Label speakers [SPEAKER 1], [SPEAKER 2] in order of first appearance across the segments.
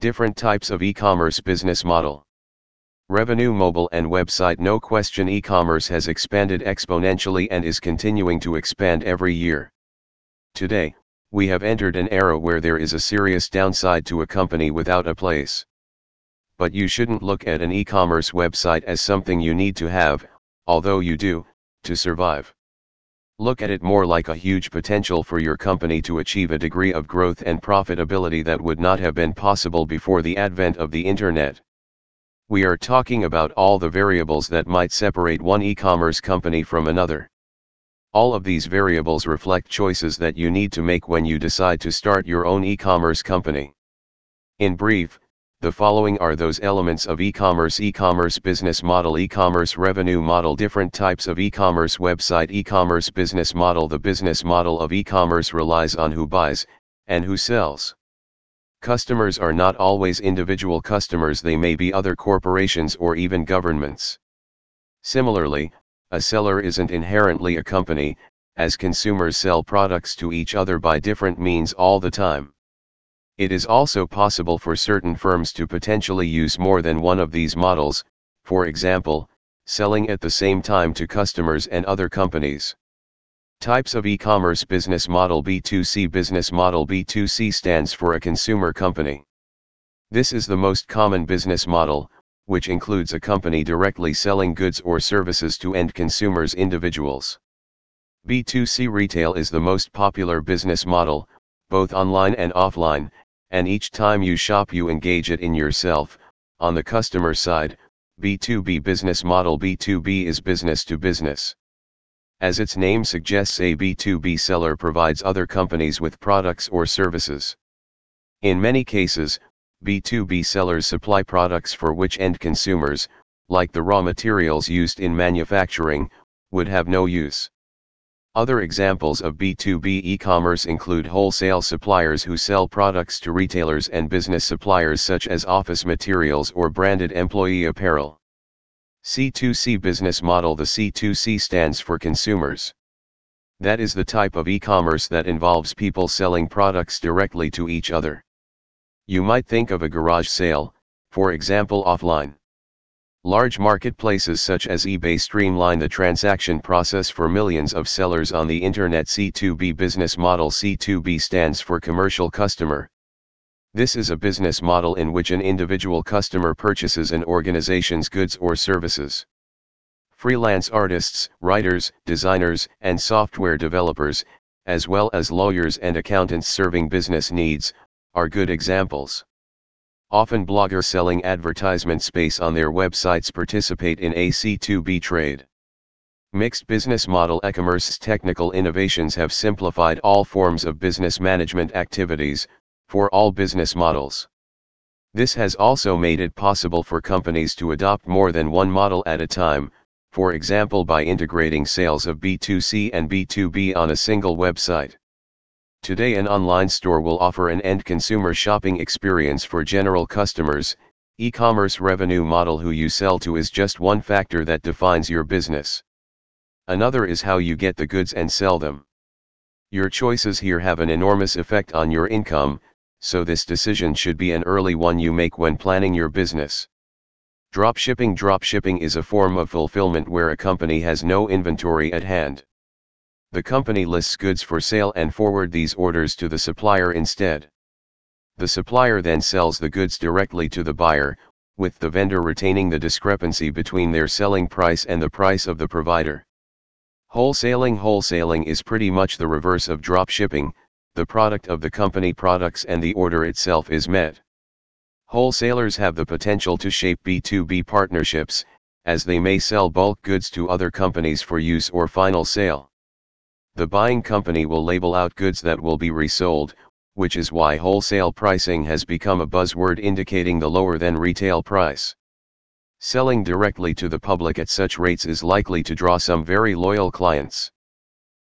[SPEAKER 1] Different types of e-commerce business model. Revenue mobile and website no question e-commerce has expanded exponentially and is continuing to expand every year. Today, we have entered an era where there is a serious downside to a company without a place. But you shouldn't look at an e-commerce website as something you need to have, although you do, to survive. Look at it more like a huge potential for your company to achieve a degree of growth and profitability that would not have been possible before the advent of the internet. We are talking about all the variables that might separate one e-commerce company from another. All of these variables reflect choices that you need to make when you decide to start your own e-commerce company. In brief, the following are those elements of e-commerce e-commerce business model e-commerce revenue model different types of e-commerce website e-commerce business model. The business model of e-commerce relies on who buys and who sells. Customers are not always individual customers they may be other corporations or even governments. Similarly a seller isn't inherently a company, as consumers sell products to each other by different means all the time. It is also possible for certain firms to potentially use more than one of these models, for example, selling at the same time to customers and other companies. Types of e-commerce business model B2C business model B2C stands for a consumer company. This is the most common business model, which includes a company directly selling goods or services to end consumers individuals. B2C retail is the most popular business model, both online and offline, and each time you shop you engage it in yourself, on the customer side, B2B business model B2B is business to business. As its name suggests a B2B seller provides other companies with products or services. In many cases, B2B sellers supply products for which end consumers, like the raw materials used in manufacturing, would have no use. Other examples of B2B e-commerce include wholesale suppliers who sell products to retailers and business suppliers such as office materials or branded employee apparel. C2C business model The C2C stands for consumers. That is the type of e-commerce that involves people selling products directly to each other. You might think of a garage sale, for example offline. Large marketplaces such as eBay streamline the transaction process for millions of sellers on the internet C2B business model C2B stands for commercial customer. This is a business model in which an individual customer purchases an organization's goods or services. Freelance artists, writers, designers, and software developers, as well as lawyers and accountants serving business needs, are good examples. Often bloggers selling advertisement space on their websites participate in a C2B trade. Mixed business model e-commerce's technical innovations have simplified all forms of business management activities, for all business models. This has also made it possible for companies to adopt more than one model at a time, for example by integrating sales of B2C and B2B on a single website. Today an online store will offer an end consumer shopping experience for general customers, e-commerce revenue model who you sell to is just one factor that defines your business. Another is how you get the goods and sell them. Your choices here have an enormous effect on your income, so this decision should be an early one you make when planning your business. Dropshipping Dropshipping is a form of fulfillment where a company has no inventory at hand. The company lists goods for sale and forward these orders to the supplier instead. The supplier then sells the goods directly to the buyer, with the vendor retaining the discrepancy between their selling price and the price of the provider. Wholesaling Wholesaling is pretty much the reverse of drop shipping, the product of the company products and the order itself is met. Wholesalers have the potential to shape B2B partnerships, as they may sell bulk goods to other companies for use or final sale. The buying company will label out goods that will be resold, which is why wholesale pricing has become a buzzword indicating the lower than retail price. Selling directly to the public at such rates is likely to draw some very loyal clients.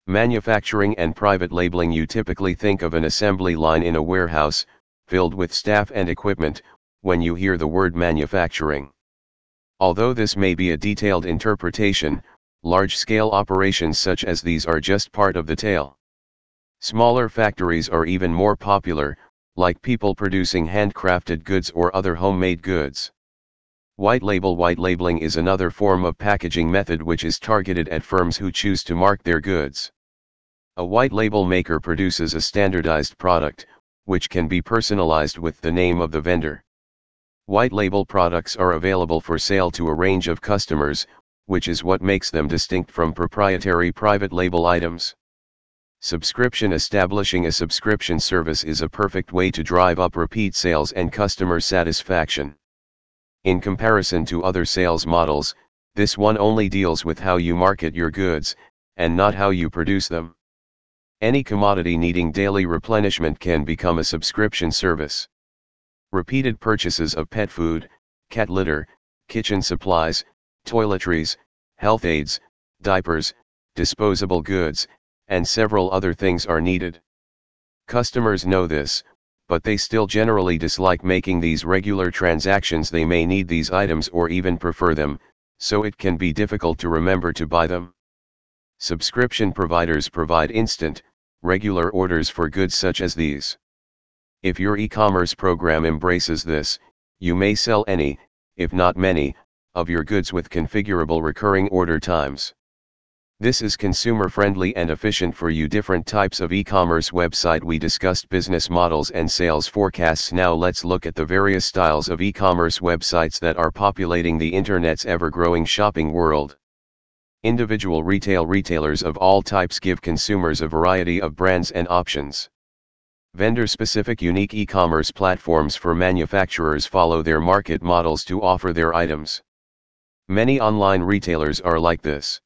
[SPEAKER 1] Manufacturing and private labeling You typically think of an assembly line in a warehouse, filled with staff and equipment, when you hear the word manufacturing. Although this may be a detailed interpretation, large-scale operations such as these are just part of the tale. Smaller factories are even more popular, like people producing handcrafted goods or other homemade goods. White label White labeling is another form of packaging method which is targeted at firms who choose to mark their goods. A white label maker produces a standardized product, which can be personalized with the name of the vendor. White label products are available for sale to a range of customers, which is what makes them distinct from proprietary private label items. Subscription Establishing a subscription service is a perfect way to drive up repeat sales and customer satisfaction. In comparison to other sales models, this one only deals with how you market your goods, and not how you produce them. Any commodity needing daily replenishment can become a subscription service. Repeated purchases of pet food, cat litter, kitchen supplies, toiletries, health aids, diapers, disposable goods, and several other things are needed. Customers know this, but they still generally dislike making these regular transactions they may need these items or even prefer them, so it can be difficult to remember to buy them. Subscription providers provide instant, regular orders for goods such as these. If your e-commerce program embraces this, you may sell any, if not many, of your goods with configurable recurring order times. This is consumer friendly and efficient for you different types of e-commerce website we discussed business models and sales forecasts now let's look at the various styles of e-commerce websites that are populating the internet's ever-growing shopping world. Individual retail retailers of all types give consumers a variety of brands and options. Vendor-specific unique e-commerce platforms for manufacturers follow their market models to offer their items. Many online retailers are like this.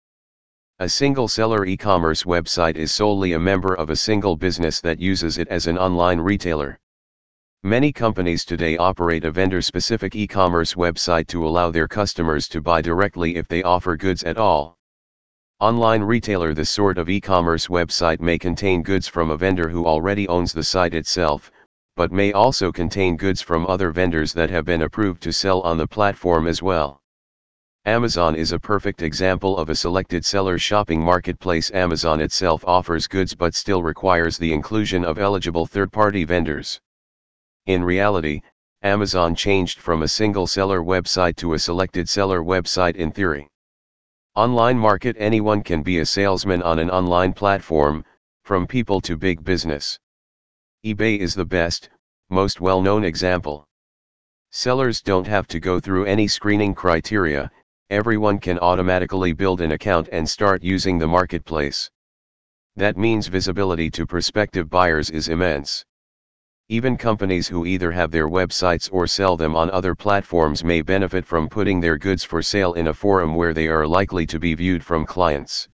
[SPEAKER 1] A single seller e-commerce website is solely a member of a single business that uses it as an online retailer. Many companies today operate a vendor-specific e-commerce website to allow their customers to buy directly if they offer goods at all. Online retailer This sort of e-commerce website may contain goods from a vendor who already owns the site itself, but may also contain goods from other vendors that have been approved to sell on the platform as well. Amazon is a perfect example of a selected seller shopping marketplace. Amazon itself offers goods but still requires the inclusion of eligible third-party vendors. In reality, Amazon changed from a single seller website to a selected seller website in theory. Online market anyone can be a salesman on an online platform, from people to big business. eBay is the best, most well-known example. Sellers don't have to go through any screening criteria, everyone can automatically build an account and start using the marketplace. That means visibility to prospective buyers is immense. Even companies who either have their websites or sell them on other platforms may benefit from putting their goods for sale in a forum where they are likely to be viewed from clients.